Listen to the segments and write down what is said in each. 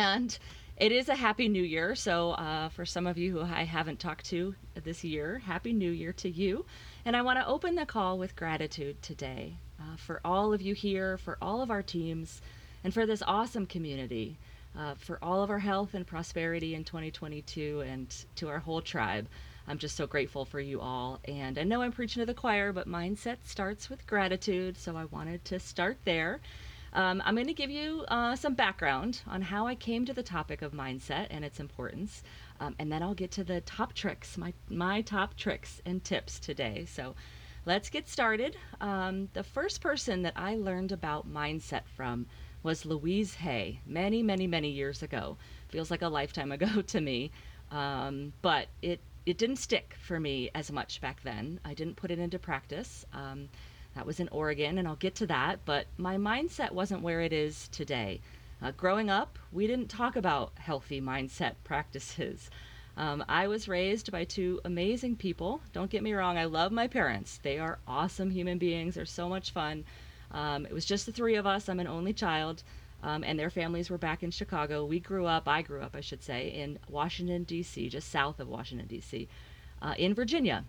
And it is a happy new year. So, uh, for some of you who I haven't talked to this year, happy new year to you. And I want to open the call with gratitude today uh, for all of you here, for all of our teams, and for this awesome community, uh, for all of our health and prosperity in 2022, and to our whole tribe. I'm just so grateful for you all. And I know I'm preaching to the choir, but mindset starts with gratitude. So I wanted to start there. Um, I'm going to give you uh, some background on how I came to the topic of mindset and its importance. Um, and then I'll get to the top tricks, my, my top tricks and tips today. So let's get started. Um, the first person that I learned about mindset from was Louise Hay many, many, many years ago. Feels like a lifetime ago to me. Um, but it it didn't stick for me as much back then. I didn't put it into practice. Um, that was in Oregon, and I'll get to that. But my mindset wasn't where it is today. Uh, growing up, we didn't talk about healthy mindset practices. Um, I was raised by two amazing people. Don't get me wrong, I love my parents. They are awesome human beings, they're so much fun. Um, it was just the three of us. I'm an only child um, and their families were back in Chicago. We grew up, I grew up, I should say, in Washington, D.C., just south of Washington, D.C., uh, in Virginia,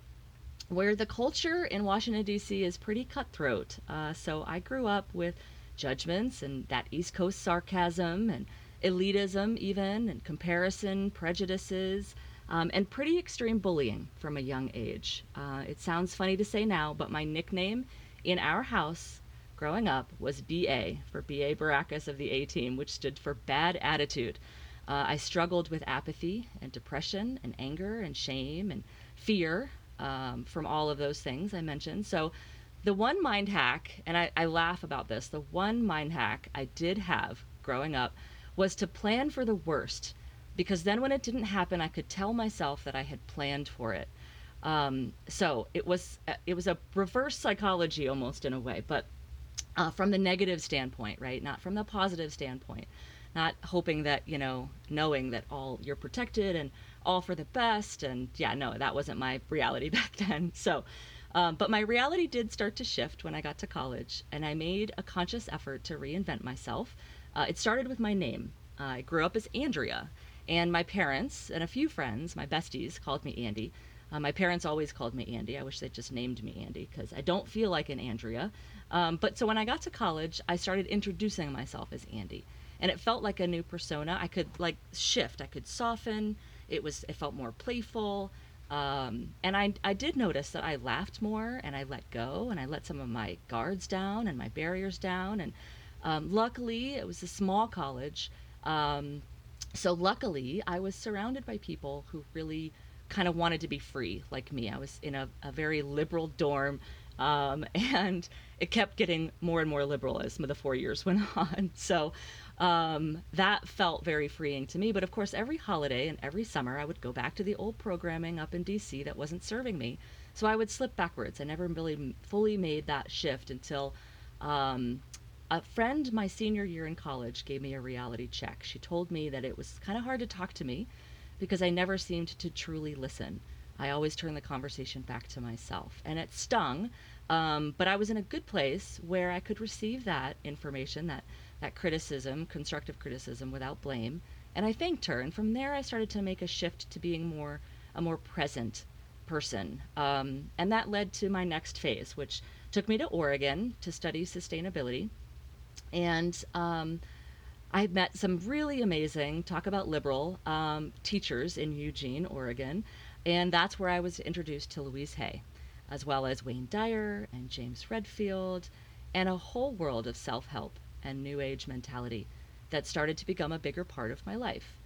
where the culture in Washington, D.C. is pretty cutthroat. Uh, so I grew up with judgments and that East Coast sarcasm and elitism, even, and comparison, prejudices. Um, and pretty extreme bullying from a young age. Uh, it sounds funny to say now, but my nickname in our house growing up was BA for BA Baracus of the A team, which stood for bad attitude. Uh, I struggled with apathy and depression and anger and shame and fear um, from all of those things I mentioned. So, the one mind hack, and I, I laugh about this, the one mind hack I did have growing up was to plan for the worst because then when it didn't happen, I could tell myself that I had planned for it. Um, so it was uh, it was a reverse psychology almost in a way, but uh, from the negative standpoint, right? Not from the positive standpoint. Not hoping that, you know, knowing that all you're protected and all for the best. And yeah, no, that wasn't my reality back then. So, um, but my reality did start to shift when I got to college, and I made a conscious effort to reinvent myself. Uh, it started with my name. Uh, I grew up as Andrea, and my parents and a few friends, my besties, called me Andy. Uh, my parents always called me Andy. I wish they just named me Andy because I don't feel like an Andrea. Um, but so when I got to college, I started introducing myself as Andy, and it felt like a new persona. I could like shift. I could soften. It was. It felt more playful. Um, and I, I did notice that I laughed more and I let go and I let some of my guards down and my barriers down. And um, luckily, it was a small college. Um, so, luckily, I was surrounded by people who really kind of wanted to be free like me. I was in a, a very liberal dorm um, and it kept getting more and more liberal as the four years went on. So um, that felt very freeing to me. But of course, every holiday and every summer, I would go back to the old programming up in DC that wasn't serving me. So I would slip backwards. I never really fully made that shift until um, a friend my senior year in college gave me a reality check. She told me that it was kind of hard to talk to me because I never seemed to truly listen. I always turned the conversation back to myself. And it stung, um, but I was in a good place where I could receive that information, that, that criticism, constructive criticism, without blame. And I thanked her. And from there, I started to make a shift to being more a more present person. Um, and that led to my next phase, which took me to Oregon to study sustainability. And um, I met some really amazing, talk about liberal, um, teachers in Eugene, Oregon. And that's where I was introduced to Louise Hay, as well as Wayne Dyer and James Redfield, and a whole world of self help and new age mentality that started to become a bigger part of my life.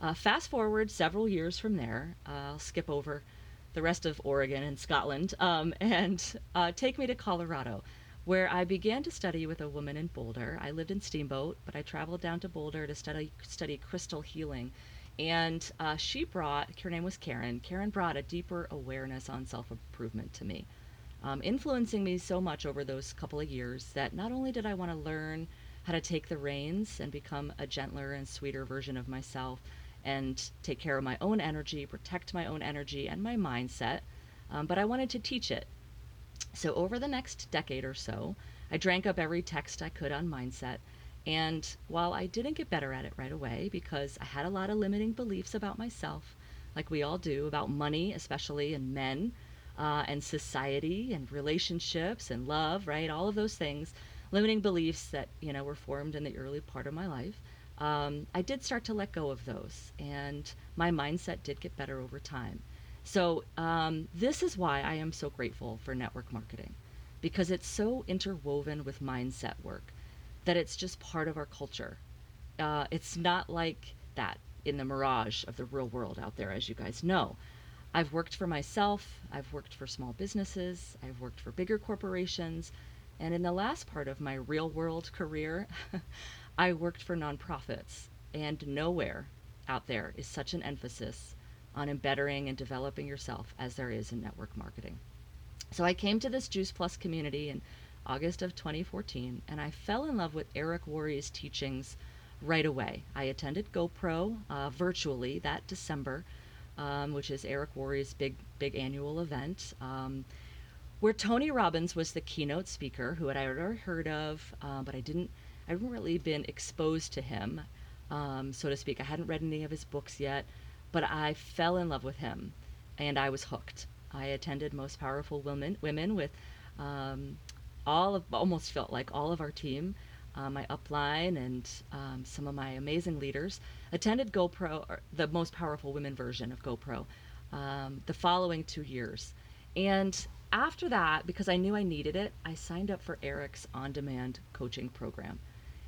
Uh, fast forward several years from there, uh, I'll skip over the rest of Oregon and Scotland um, and uh, take me to Colorado, where I began to study with a woman in Boulder. I lived in Steamboat, but I traveled down to Boulder to study, study crystal healing and uh, she brought, her name was Karen, Karen brought a deeper awareness on self improvement to me, um, influencing me so much over those couple of years that not only did I want to learn how to take the reins and become a gentler and sweeter version of myself and take care of my own energy, protect my own energy and my mindset, um, but I wanted to teach it. So, over the next decade or so, I drank up every text I could on mindset And while I didn't get better at it right away because I had a lot of limiting beliefs about myself, like we all do, about money, especially, and men, uh, and society, and relationships, and love, right? All of those things, limiting beliefs that, you know, were formed in the early part of my life. Um, I did start to let go of those, and my mindset did get better over time. So, um, this is why I am so grateful for network marketing because it's so interwoven with mindset work that it's just part of our culture. Uh, it's not like that in the mirage of the real world out there, as you guys know. I've worked for myself, I've worked for small businesses, I've worked for bigger corporations, and in the last part of my real world career, I worked for nonprofits. And nowhere out there is such an emphasis on embedding and developing yourself as there is in network marketing. So I came to this Juice Plus community in August of 2014, and I fell in love with Eric Worre's teachings right away. I attended GoPro uh, virtually that December, um, which is Eric Worre's big, big annual event, um, where Tony Robbins was the keynote speaker, who had I already heard of, uh, but I didn't, I hadn't really been exposed to him, um, so to speak. I hadn't read any of his books yet, but I fell in love with him, and I was hooked. I attended Most Powerful Women, women with um, all of, almost felt like all of our team, uh, my upline and um, some of my amazing leaders attended GoPro, the Most Powerful Women version of GoPro, um, the following two years. And after that, because I knew I needed it, I signed up for Eric's on demand coaching program.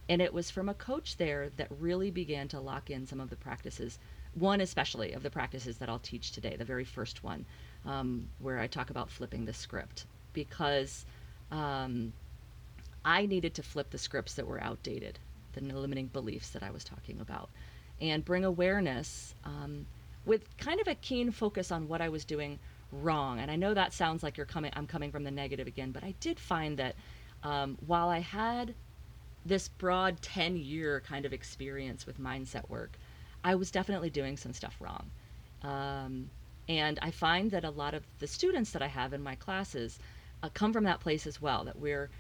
And it was from a coach there that really began to lock in some of the practices, one especially of the practices that I'll teach today, the very first one um, where I talk about flipping the script because um, I needed to flip the scripts that were outdated, the limiting beliefs that I was talking about, and bring awareness um, with kind of a keen focus on what I was doing wrong. And I know that sounds like you're coming, I'm coming from the negative again, but I did find that um, while I had this broad 10 year kind of experience with mindset work, I was definitely doing some stuff wrong. Um, and I find that a lot of the students that I have in my classes uh, come from that place as well, that we're,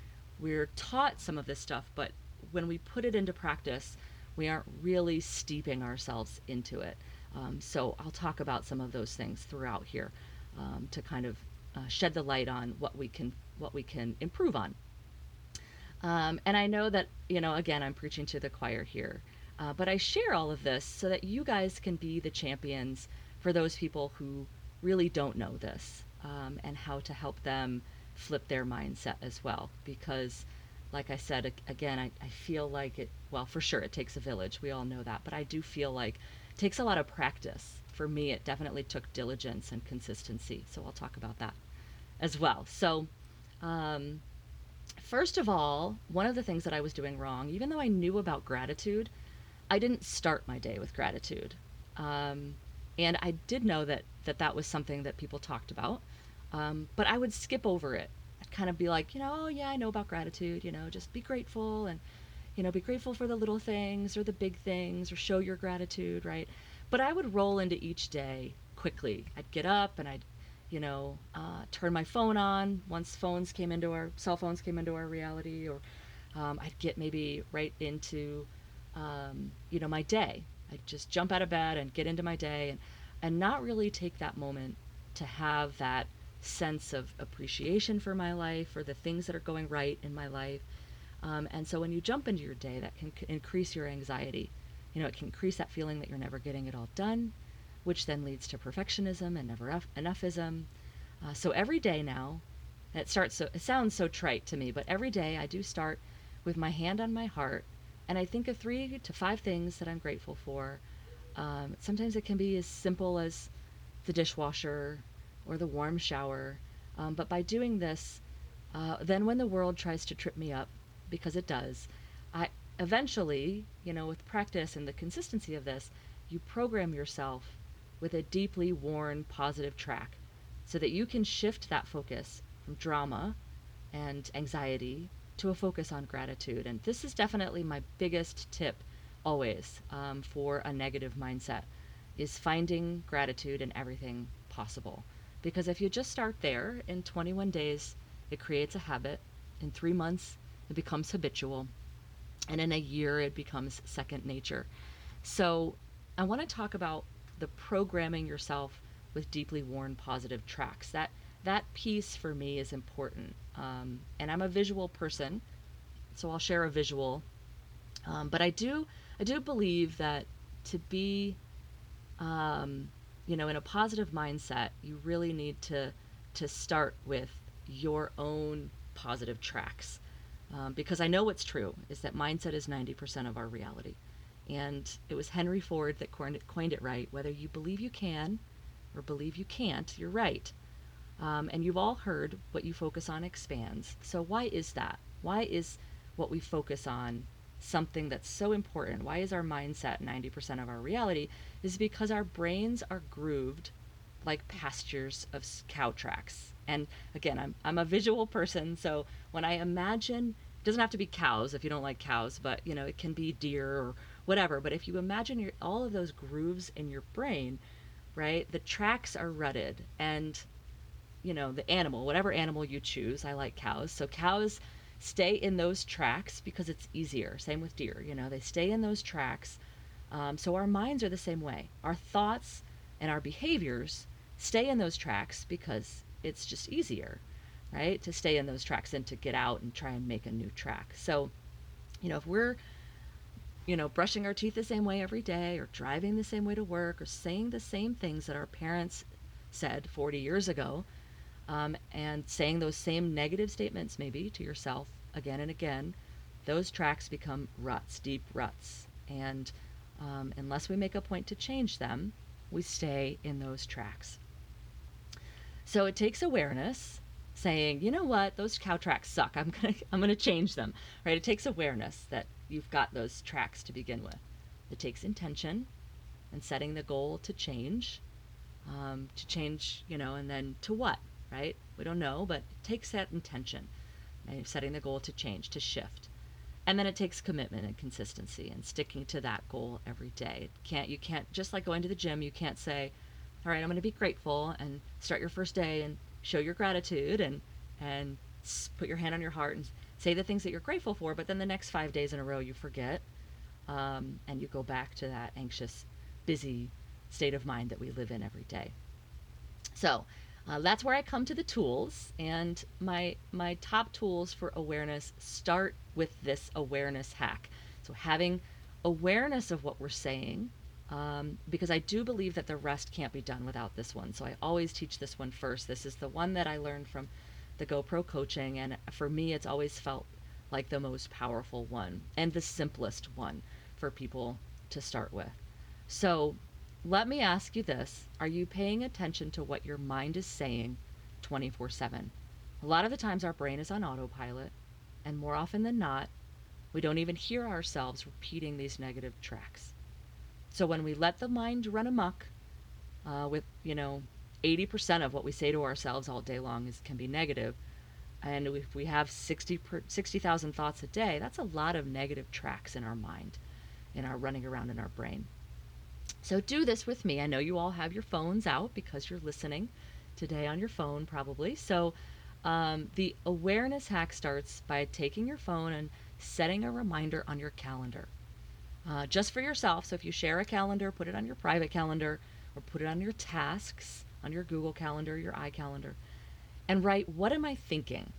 we're taught some of this stuff, but when we put it into practice, we aren't really steeping ourselves into it. Um, so I'll talk about some of those things throughout here um, to kind of uh, shed the light on what we can what we can improve on. Um, and I know that you know again I'm preaching to the choir here, uh, but I share all of this so that you guys can be the champions for those people who really don't know this um, and how to help them flip their mindset as well. Because, like I said, again, I, I feel like it, well, for sure, it takes a village. We all know that. But I do feel like it takes a lot of practice. For me, it definitely took diligence and consistency. So I'll talk about that as well. So, um, first of all, one of the things that I was doing wrong, even though I knew about gratitude, I didn't start my day with gratitude. Um, and I did know that that, that was something that people talked about, um, but I would skip over it. I'd kind of be like, you know, oh, yeah, I know about gratitude, you know, just be grateful and, you know, be grateful for the little things or the big things or show your gratitude, right? But I would roll into each day quickly. I'd get up and I'd, you know, uh, turn my phone on once phones came into our cell phones came into our reality, or um, I'd get maybe right into, um, you know, my day, I'd just jump out of bed and get into my day and, and not really take that moment to have that sense of appreciation for my life or the things that are going right in my life. Um, and so when you jump into your day, that can c- increase your anxiety. You know, it can increase that feeling that you're never getting it all done, which then leads to perfectionism and never enoughism. Uh, so every day now, it starts so it sounds so trite to me, but every day I do start with my hand on my heart and I think of three to five things that I'm grateful for. Um, sometimes it can be as simple as the dishwasher or the warm shower. Um, but by doing this, uh, then when the world tries to trip me up, because it does, I eventually, you know, with practice and the consistency of this, you program yourself with a deeply worn positive track so that you can shift that focus from drama and anxiety to a focus on gratitude. And this is definitely my biggest tip always um, for a negative mindset is finding gratitude in everything possible. Because if you just start there, in 21 days, it creates a habit. In three months, it becomes habitual. And in a year, it becomes second nature. So I want to talk about the programming yourself with deeply worn positive tracks. That that piece for me is important. Um, and I'm a visual person, so I'll share a visual. Um, but I do I do believe that to be um, you know in a positive mindset, you really need to to start with your own positive tracks. Um, because I know what's true is that mindset is 90% of our reality. And it was Henry Ford that coined it, right. Whether you believe you can or believe you can't, you're right. Um, and you've all heard what you focus on expands. So, why is that? Why is what we focus on something that's so important? Why is our mindset 90% of our reality? Is because our brains are grooved like pastures of cow tracks. And again, I'm, I'm a visual person, so when I imagine, it doesn't have to be cows if you don't like cows, but you know, it can be deer or whatever. But if you imagine your, all of those grooves in your brain, right, the tracks are rutted and you know, the animal, whatever animal you choose. I like cows. So cows stay in those tracks because it's easier. Same with deer, you know, they stay in those tracks. Um, so our minds are the same way. Our thoughts and our behaviors stay in those tracks because it's just easier, right? To stay in those tracks and to get out and try and make a new track. So, you know, if we're, you know, brushing our teeth the same way every day or driving the same way to work or saying the same things that our parents said 40 years ago, um, and saying those same negative statements maybe to yourself again and again, those tracks become ruts, deep ruts. And um, unless we make a point to change them, we stay in those tracks. So it takes awareness, saying, you know what, those cow tracks suck. I'm gonna I'm gonna change them. Right? It takes awareness that you've got those tracks to begin with. It takes intention and setting the goal to change, um, to change, you know, and then to what, right? We don't know, but it takes that intention, and setting the goal to change, to shift. And then it takes commitment and consistency and sticking to that goal every day. It can't you can't just like going to the gym, you can't say, all right, I'm going to be grateful and start your first day and show your gratitude and and put your hand on your heart and say the things that you're grateful for. But then the next five days in a row, you forget um, and you go back to that anxious, busy state of mind that we live in every day. So uh, that's where I come to the tools, and my my top tools for awareness start with this awareness hack. So having awareness of what we're saying um, because I do believe that the rest can't be done without this one. So I always teach this one first. This is the one that I learned from the GoPro coaching, and for me, it's always felt like the most powerful one and the simplest one for people to start with. So let me ask you this Are you paying attention to what your mind is saying 24 7? A lot of the times, our brain is on autopilot, and more often than not, we don't even hear ourselves repeating these negative tracks. So when we let the mind run amok uh, with, you know, 80% of what we say to ourselves all day long is can be negative, and if we have 60 60,000 thoughts a day, that's a lot of negative tracks in our mind, in our running around in our brain. So do this with me. I know you all have your phones out because you're listening today on your phone probably. So um, the awareness hack starts by taking your phone and setting a reminder on your calendar uh, just for yourself. So if you share a calendar, put it on your private calendar or put it on your tasks, on your Google Calendar, your iCalendar, and write, What am I thinking?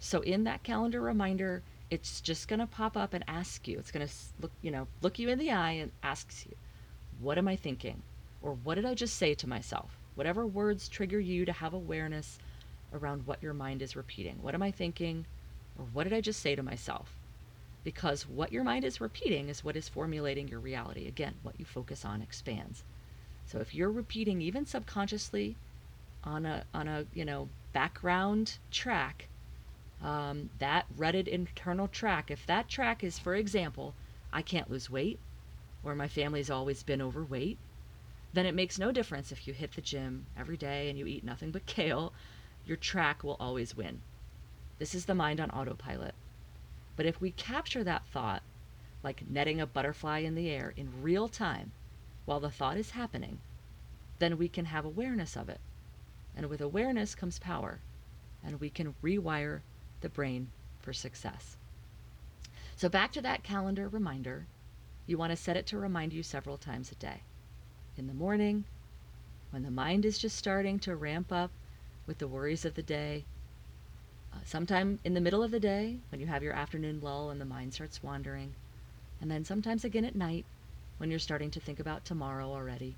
So in that calendar reminder, it's just going to pop up and ask you. It's going to look, you know, look you in the eye and asks you, What am I thinking? Or what did I just say to myself? Whatever words trigger you to have awareness around what your mind is repeating. What am I thinking? Or what did I just say to myself? Because what your mind is repeating is what is formulating your reality. Again, what you focus on expands. So if you're repeating even subconsciously on a on a you know background track, um, that rutted internal track, if that track is, for example, I can't lose weight, or my family's always been overweight, then it makes no difference if you hit the gym every day and you eat nothing but kale, your track will always win. This is the mind on autopilot. But if we capture that thought, like netting a butterfly in the air in real time while the thought is happening, then we can have awareness of it. And with awareness comes power, and we can rewire the brain for success. So, back to that calendar reminder, you want to set it to remind you several times a day. In the morning, when the mind is just starting to ramp up with the worries of the day, sometime in the middle of the day when you have your afternoon lull and the mind starts wandering, and then sometimes again at night when you're starting to think about tomorrow already.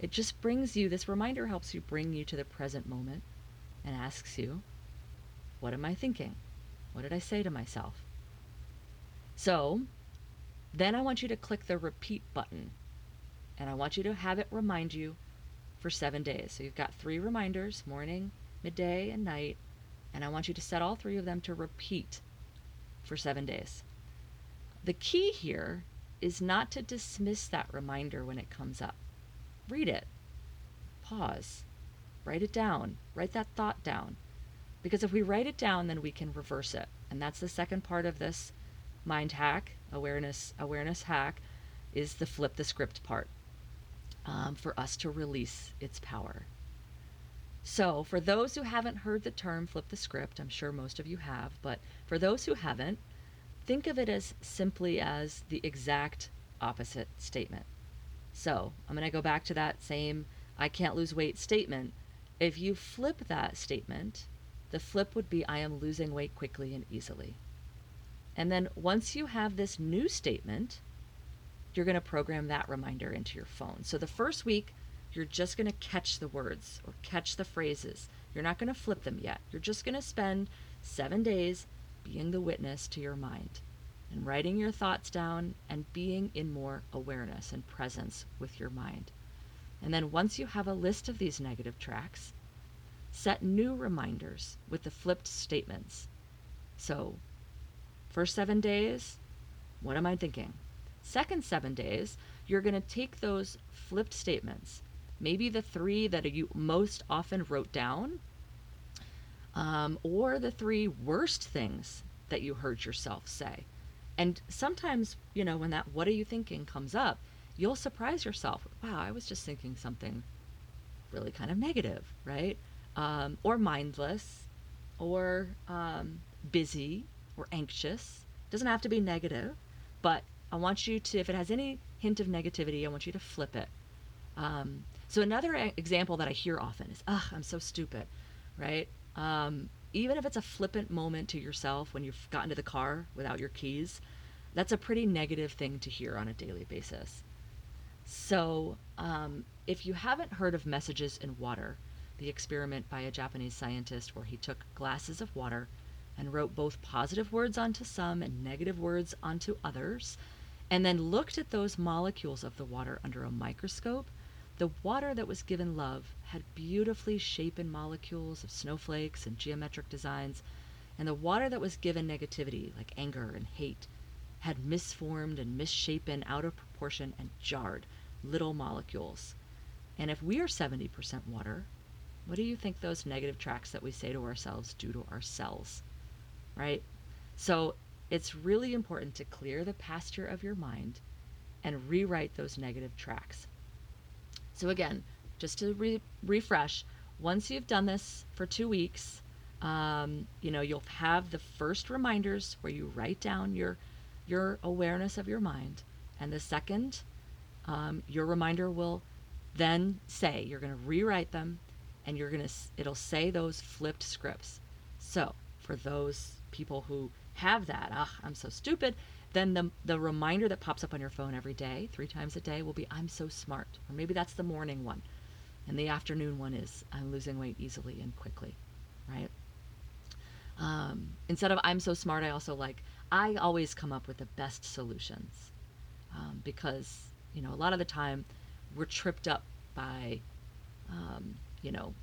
It just brings you, this reminder helps you bring you to the present moment and asks you, What am I thinking? What did I say to myself? So then I want you to click the repeat button and I want you to have it remind you for seven days. So you've got three reminders morning, midday, and night. And I want you to set all three of them to repeat for seven days. The key here is not to dismiss that reminder when it comes up. Read it, pause, write it down, write that thought down. Because if we write it down, then we can reverse it. And that's the second part of this mind hack, awareness awareness hack, is the flip the script part um, for us to release its power. So, for those who haven't heard the term flip the script, I'm sure most of you have, but for those who haven't, think of it as simply as the exact opposite statement. So, I'm going to go back to that same I can't lose weight statement. If you flip that statement, the flip would be I am losing weight quickly and easily. And then once you have this new statement, you're going to program that reminder into your phone. So the first week, you're just going to catch the words or catch the phrases. You're not going to flip them yet. You're just going to spend seven days being the witness to your mind and writing your thoughts down and being in more awareness and presence with your mind. And then once you have a list of these negative tracks, set new reminders with the flipped statements. So, first seven days, what am I thinking? Second seven days, you're going to take those flipped statements, maybe the three that you most often wrote down, um, or the three worst things that you heard yourself say. And sometimes, you know, when that what are you thinking comes up, you'll surprise yourself. Wow, I was just thinking something really kind of negative, right? Um, or mindless, or um, busy, or anxious. Doesn't have to be negative, but I want you to, if it has any hint of negativity, I want you to flip it. Um, so another example that I hear often is, "Ugh, I'm so stupid," right? Um, even if it's a flippant moment to yourself when you've gotten to the car without your keys, that's a pretty negative thing to hear on a daily basis. So, um, if you haven't heard of messages in water, the experiment by a Japanese scientist where he took glasses of water and wrote both positive words onto some and negative words onto others, and then looked at those molecules of the water under a microscope, the water that was given love had beautifully shapen molecules of snowflakes and geometric designs, and the water that was given negativity, like anger and hate, had misformed and misshapen, out of proportion, and jarred little molecules. And if we are 70% water, what do you think those negative tracks that we say to ourselves do to our cells? Right? So it's really important to clear the pasture of your mind and rewrite those negative tracks. So again, just to re- refresh, once you've done this for two weeks, um, you know you'll have the first reminders where you write down your your awareness of your mind, and the second, um, your reminder will then say you're going to rewrite them, and you're going to it'll say those flipped scripts. So for those people who have that, ah, I'm so stupid, then the, the reminder that pops up on your phone every day, three times a day, will be I'm so smart. Or maybe that's the morning one. And the afternoon one is I'm losing weight easily and quickly, right? Um, instead of I'm so smart, I also like I always come up with the best solutions um, because you know a lot of the time we're tripped up by um, you know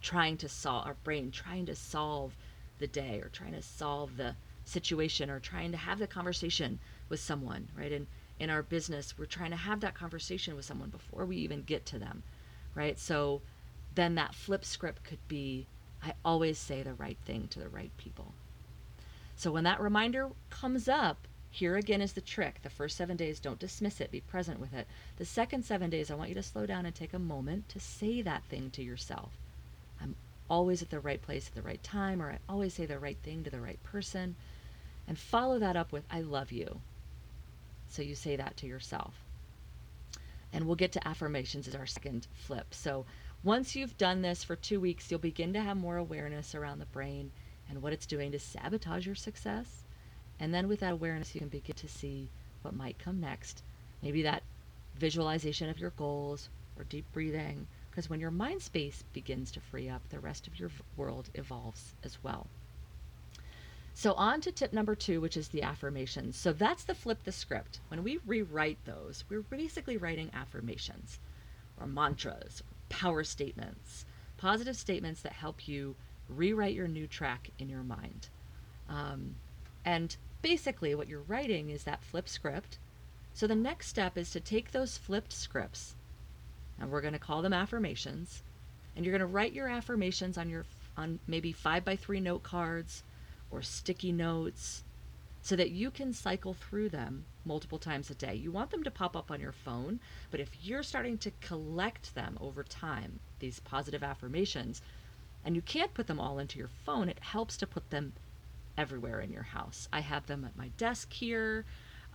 trying to solve our brain trying to solve the day or trying to solve the situation or trying to have the conversation with someone, right? And in our business, we're trying to have that conversation with someone before we even get to them, right? So then that flip script could be I always say the right thing to the right people. So when that reminder comes up, here again is the trick. The first seven days, don't dismiss it, be present with it. The second seven days, I want you to slow down and take a moment to say that thing to yourself. I'm always at the right place at the right time, or I always say the right thing to the right person. And follow that up with, I love you. So you say that to yourself. And we'll get to affirmations as our second flip. So once you've done this for two weeks, you'll begin to have more awareness around the brain and what it's doing to sabotage your success. And then with that awareness, you can begin to see what might come next. Maybe that visualization of your goals or deep breathing. Because when your mind space begins to free up, the rest of your world evolves as well. So, on to tip number two, which is the affirmations. So, that's the flip the script. When we rewrite those, we're basically writing affirmations or mantras, power statements, positive statements that help you rewrite your new track in your mind. Um, and basically, what you're writing is that flip script. So, the next step is to take those flipped scripts, and we're going to call them affirmations, and you're going to write your affirmations on your on maybe five by three note cards or sticky notes so that you can cycle through them multiple times a day. You want them to pop up on your phone, but if you're starting to collect them over time, these positive affirmations, and you can't put them all into your phone, it helps to put them everywhere in your house. I have them at my desk here.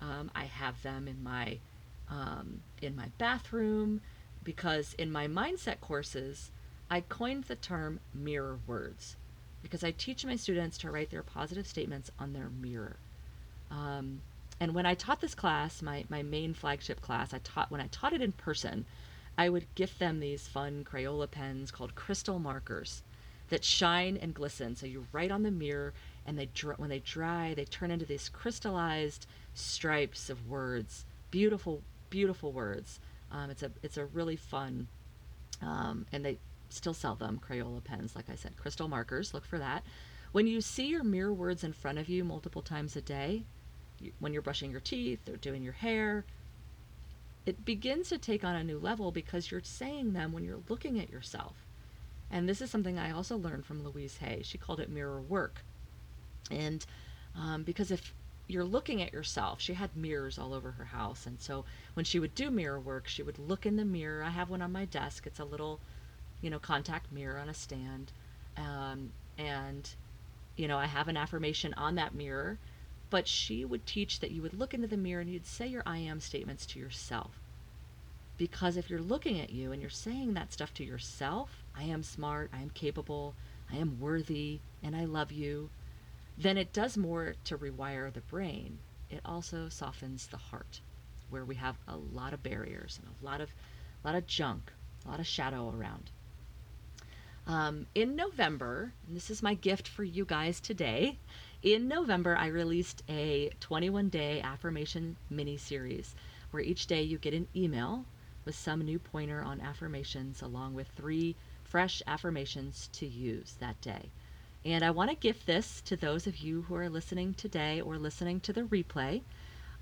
Um, I have them in my um, in my bathroom because in my mindset courses, I coined the term mirror words because I teach my students to write their positive statements on their mirror. Um, and when I taught this class, my, my main flagship class, I taught when I taught it in person, I would gift them these fun Crayola pens called crystal markers that shine and glisten. So you write on the mirror, and they when they dry, they turn into these crystallized stripes of words. Beautiful, beautiful words. Um, it's a it's a really fun, um, and they still sell them, Crayola pens, like I said, crystal markers, look for that. When you see your mirror words in front of you multiple times a day, when you're brushing your teeth or doing your hair, it begins to take on a new level because you're saying them when you're looking at yourself. And this is something I also learned from Louise Hay. She called it mirror work. And um, because if you're looking at yourself, she had mirrors all over her house. And so when she would do mirror work, she would look in the mirror. I have one on my desk. It's a little you know, contact mirror on a stand. Um, and, you know, I have an affirmation on that mirror. But she would teach that you would look into the mirror and you'd say your I am statements to yourself. Because if you're looking at you and you're saying that stuff to yourself, I am smart, I am capable, I am worthy, and I love you, then it does more to rewire the brain. It also softens the heart, where we have a lot of barriers and a lot of, a lot of junk, a lot of shadow around. Um, in November, and this is my gift for you guys today. In November, I released a 21 day affirmation mini series where each day you get an email with some new pointer on affirmations along with three fresh affirmations to use that day. And I want to gift this to those of you who are listening today or listening to the replay.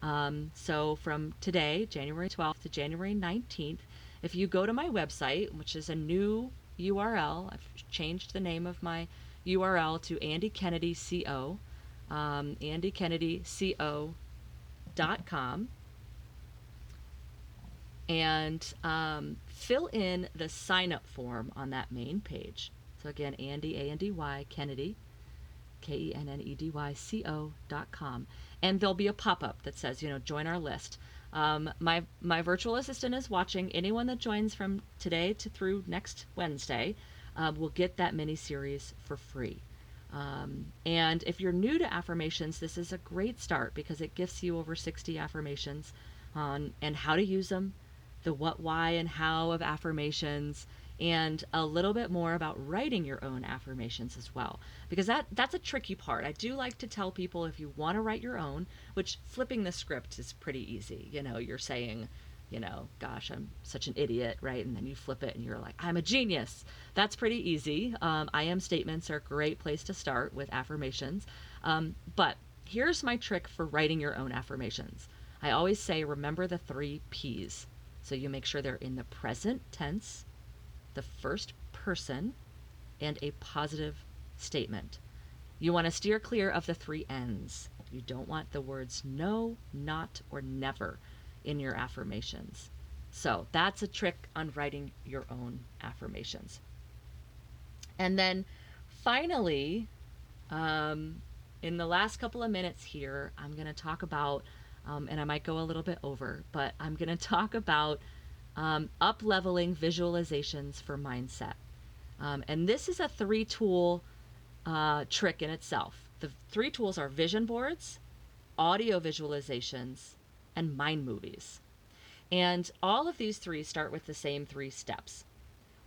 Um, so from today, January 12th to January 19th, if you go to my website, which is a new URL. I've changed the name of my URL to Andy Kennedy CO, um, AndyKennedyCO.com, and um, fill in the sign up form on that main page. So again, Andy, A N D Y, Kennedy, K E N N E D Y C O dot com. And there'll be a pop up that says, you know, join our list. Um, my my virtual assistant is watching. Anyone that joins from today to through next Wednesday uh, will get that mini series for free. Um, and if you're new to affirmations, this is a great start because it gives you over 60 affirmations on and how to use them, the what, why, and how of affirmations, and a little bit more about writing your own affirmations as well. Because that that's a tricky part. I do like to tell people if you want to write your own which flipping the script is pretty easy. You know you're saying you know gosh i'm such an idiot right? And then you flip it and you're like i'm a genius. That's pretty easy. Um, i am statements are a great place to start with affirmations. Um, but here's my trick for writing your own affirmations. I always say remember the three p's. So you make sure they're in the present tense the first person and a positive statement. You want to steer clear of the three N's. You don't want the words no, not, or never in your affirmations. So that's a trick on writing your own affirmations. And then finally, um, in the last couple of minutes here, I'm going to talk about, um, and I might go a little bit over, but I'm going to talk about um, up leveling visualizations for mindset. Um, and this is a three tool uh, trick in itself. The three tools are vision boards, audio visualizations, and mind movies. And all of these three start with the same three steps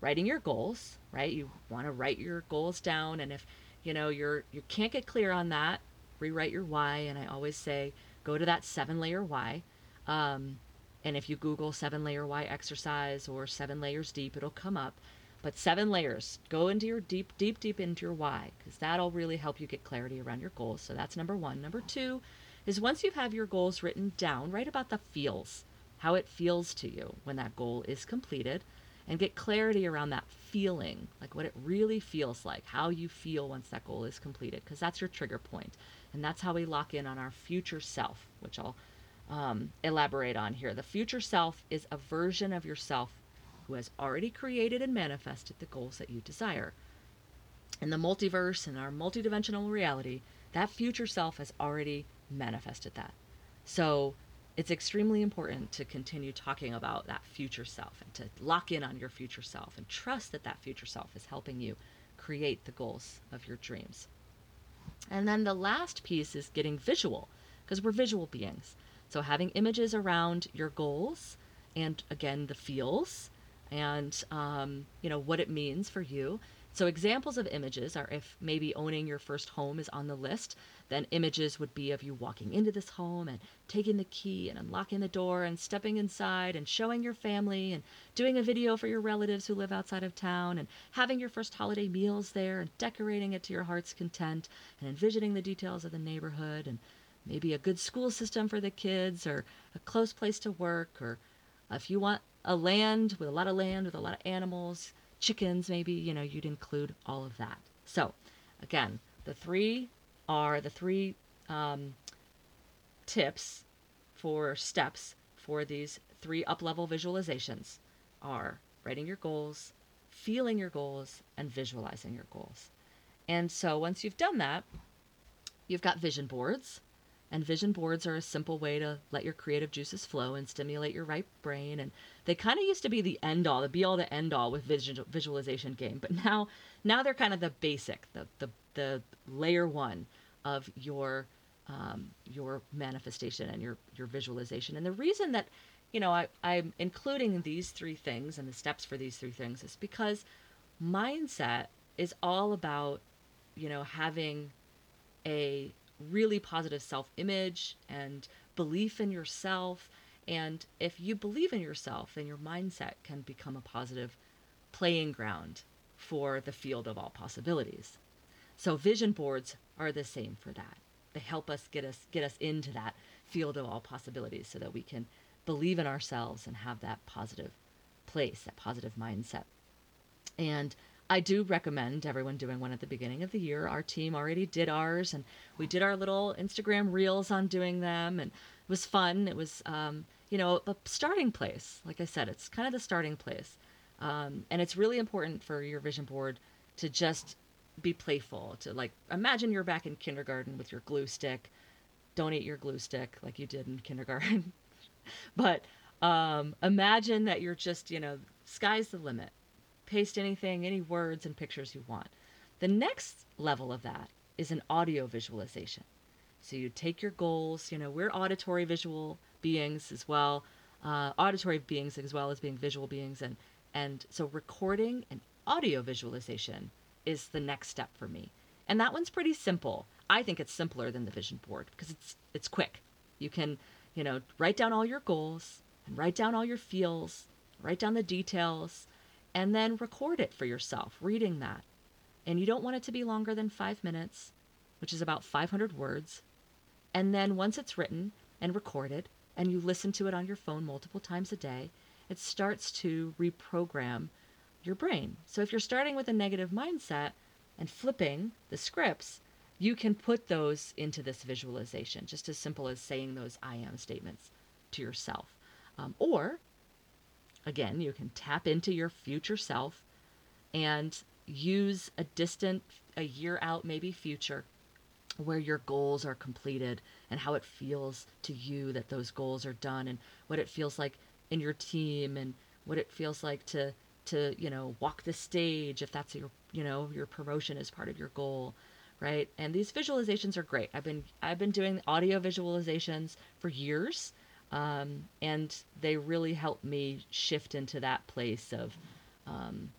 writing your goals, right? You want to write your goals down. And if you know you're you can't get clear on that, rewrite your why. And I always say go to that seven layer why. Um, and if you Google seven layer why exercise or seven layers deep, it'll come up. But seven layers, go into your deep, deep, deep into your why, because that'll really help you get clarity around your goals. So that's number one. Number two is once you have your goals written down, write about the feels, how it feels to you when that goal is completed, and get clarity around that feeling, like what it really feels like, how you feel once that goal is completed, because that's your trigger point. And that's how we lock in on our future self, which I'll um, elaborate on here. The future self is a version of yourself who has already created and manifested the goals that you desire. In the multiverse and our multidimensional reality, that future self has already manifested that. So it's extremely important to continue talking about that future self and to lock in on your future self and trust that that future self is helping you create the goals of your dreams. And then the last piece is getting visual because we're visual beings. So having images around your goals and again the feels and um, you know what it means for you. So examples of images are if maybe owning your first home is on the list, then images would be of you walking into this home and taking the key and unlocking the door and stepping inside and showing your family and doing a video for your relatives who live outside of town and having your first holiday meals there and decorating it to your heart's content and envisioning the details of the neighborhood and maybe a good school system for the kids or a close place to work or if you want a land with a lot of land with a lot of animals chickens maybe you know you'd include all of that. So again the three are the three um, tips for steps for these three up level visualizations are writing your goals feeling your goals and visualizing your goals. And so once you've done that you've got vision boards and vision boards are a simple way to let your creative juices flow and stimulate your right brain. And they kind of used to be the end all, the be all, the end all with visual, visualization game. But now, now they're kind of the basic, the the, the layer one of your um, your manifestation and your your visualization. And the reason that you know I, I'm including these three things and the steps for these three things is because mindset is all about you know having a really positive self image and belief in yourself. And if you believe in yourself, then your mindset can become a positive playing ground for the field of all possibilities. So vision boards are the same for that. They help us get us get us into that field of all possibilities so that we can believe in ourselves and have that positive place, that positive mindset. And I do recommend everyone doing one at the beginning of the year. Our team already did ours, and we did our little Instagram reels on doing them, and it was fun. It was, um, you know, a starting place. Like I said, it's kind of the starting place, um, and it's really important for your vision board to just be playful. To like imagine you're back in kindergarten with your glue stick. Don't eat your glue stick like you did in kindergarten, but um, imagine that you're just, you know, sky's the limit paste anything, any words and pictures you want. The next level of that is an audio visualization. So you take your goals, you know, we're auditory visual beings as well, uh, auditory beings as well as being visual beings. And, and so recording and audio visualization is the next step for me. And that one's pretty simple. I think it's simpler than the vision board because it's, it's quick. You can, you know, write down all your goals and write down all your feels, write down the details, and then record it for yourself, reading that. And you don't want it to be longer than five minutes, which is about 500 words. And then once it's written and recorded, and you listen to it on your phone multiple times a day, it starts to reprogram your brain. So if you're starting with a negative mindset and flipping the scripts, you can put those into this visualization, just as simple as saying those I am statements to yourself. Um, or Again, you can tap into your future self and use a distant, a year out, maybe future, where your goals are completed and how it feels to you that those goals are done and what it feels like in your team and what it feels like to to you know walk the stage if that's your you know your promotion is part of your goal right? And these visualizations are great. I've been i've been doing audio visualizations for years um, and they really helped me shift into that place of um,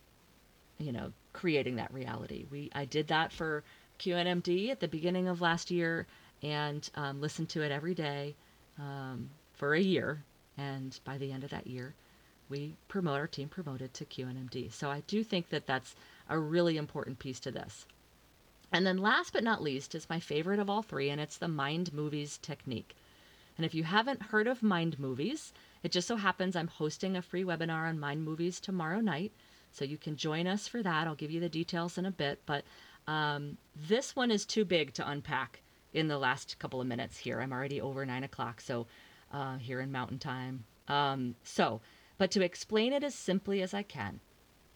you know creating that reality. We i did that for qnmd at the beginning of last year and um, listened to it every day um, for a year. And by the end of that year we promote our team promoted to qnmd so i do think that that's a really important piece to this. And then last but not least is my favorite of all three and it's the mind movies technique and if you haven't heard of mind movies it just so happens i'm hosting a free webinar on mind movies tomorrow night. So you can join us for that. I'll give you the details in a bit but um, this one is too big to unpack in the last couple of minutes here. I'm already over nine o'clock so uh, here in mountain time. Um, so but to explain it as simply as I can,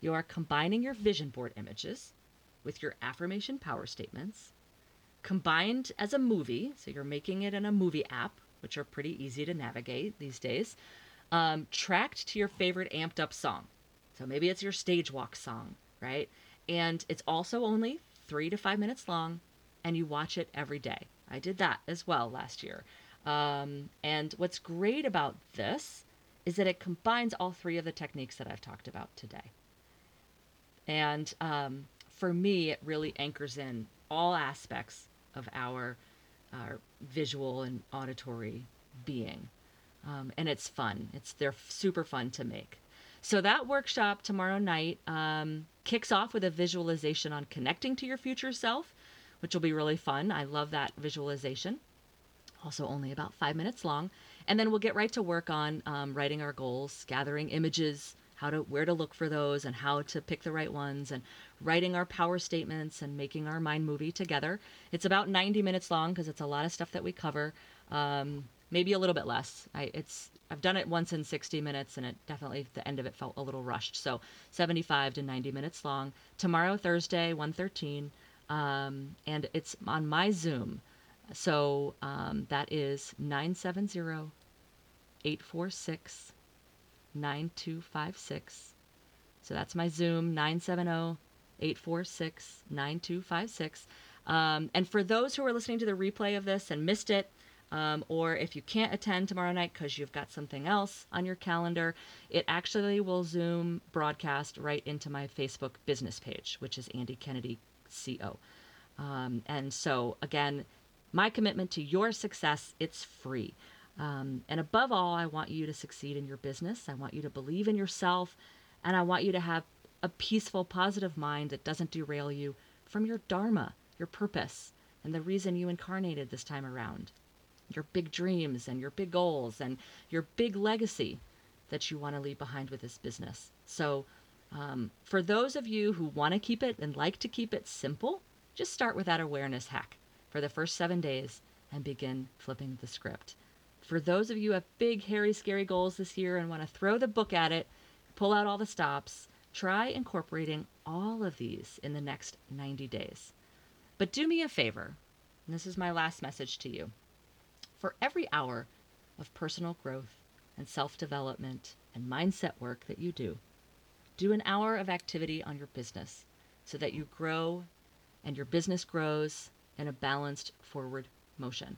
you are combining your vision board images with your affirmation power statements, combined as a movie. So you're making it in a movie app, which are pretty easy to navigate these days, um, tracked to your favorite amped up song. So maybe it's your stage walk song, right? And it's also only three to five minutes long, and you watch it every day. I did that as well last year. Um, and what's great about this is that it combines all three of the techniques that I've talked about today. And um, for me, it really anchors in all aspects of our, our visual and auditory being. Um, and it's fun. It's they're super fun to make. So that workshop tomorrow night um, kicks off with a visualization on connecting to your future self, which will be really fun. I love that visualization. Also, only about five minutes long. And then we'll get right to work on um, writing our goals, gathering images, how to where to look for those, and how to pick the right ones, and writing our power statements and making our mind movie together. It's about 90 minutes long because it's a lot of stuff that we cover. Um, maybe a little bit less. I it's I've done it once in 60 minutes, and it definitely the end of it felt a little rushed. So 75 to 90 minutes long. Tomorrow, Thursday, 113, um, and it's on my Zoom. So um, that is 970 846 9256. So that's my Zoom 970 846 9256. Um, and for those who are listening to the replay of this and missed it, um, or if you can't attend tomorrow night because you've got something else on your calendar, it actually will Zoom broadcast right into my Facebook business page, which is Andy Kennedy CO. Um, and so, again, my commitment to your success, it's free. Um, and above all, I want you to succeed in your business. I want you to believe in yourself. And I want you to have a peaceful, positive mind that doesn't derail you from your dharma, your purpose, and the reason you incarnated this time around. Your big dreams and your big goals and your big legacy that you want to leave behind with this business. So, um, for those of you who want to keep it and like to keep it simple, just start with that awareness hack for the first seven days and begin flipping the script. For those of you who have big, hairy, scary goals this year and want to throw the book at it, pull out all the stops, try incorporating all of these in the next 90 days. But do me a favor, and this is my last message to you. For every hour of personal growth and self development and mindset work that you do, do an hour of activity on your business so that you grow and your business grows in a balanced forward motion.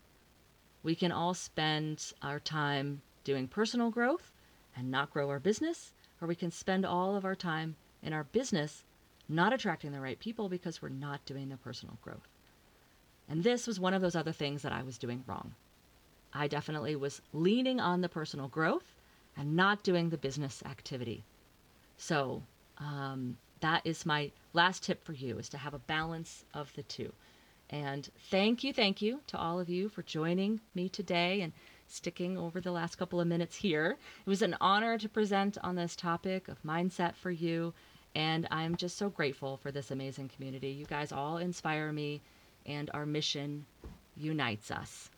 We can all spend our time doing personal growth and not grow our business, or we can spend all of our time in our business not attracting the right people because we're not doing the personal growth. And this was one of those other things that I was doing wrong. I definitely was leaning on the personal growth and not doing the business activity. So, um, that is my last tip for you is to have a balance of the two. And thank you, thank you to all of you for joining me today and sticking over the last couple of minutes here. It was an honor to present on this topic of mindset for you. And I'm just so grateful for this amazing community. You guys all inspire me, and our mission unites us.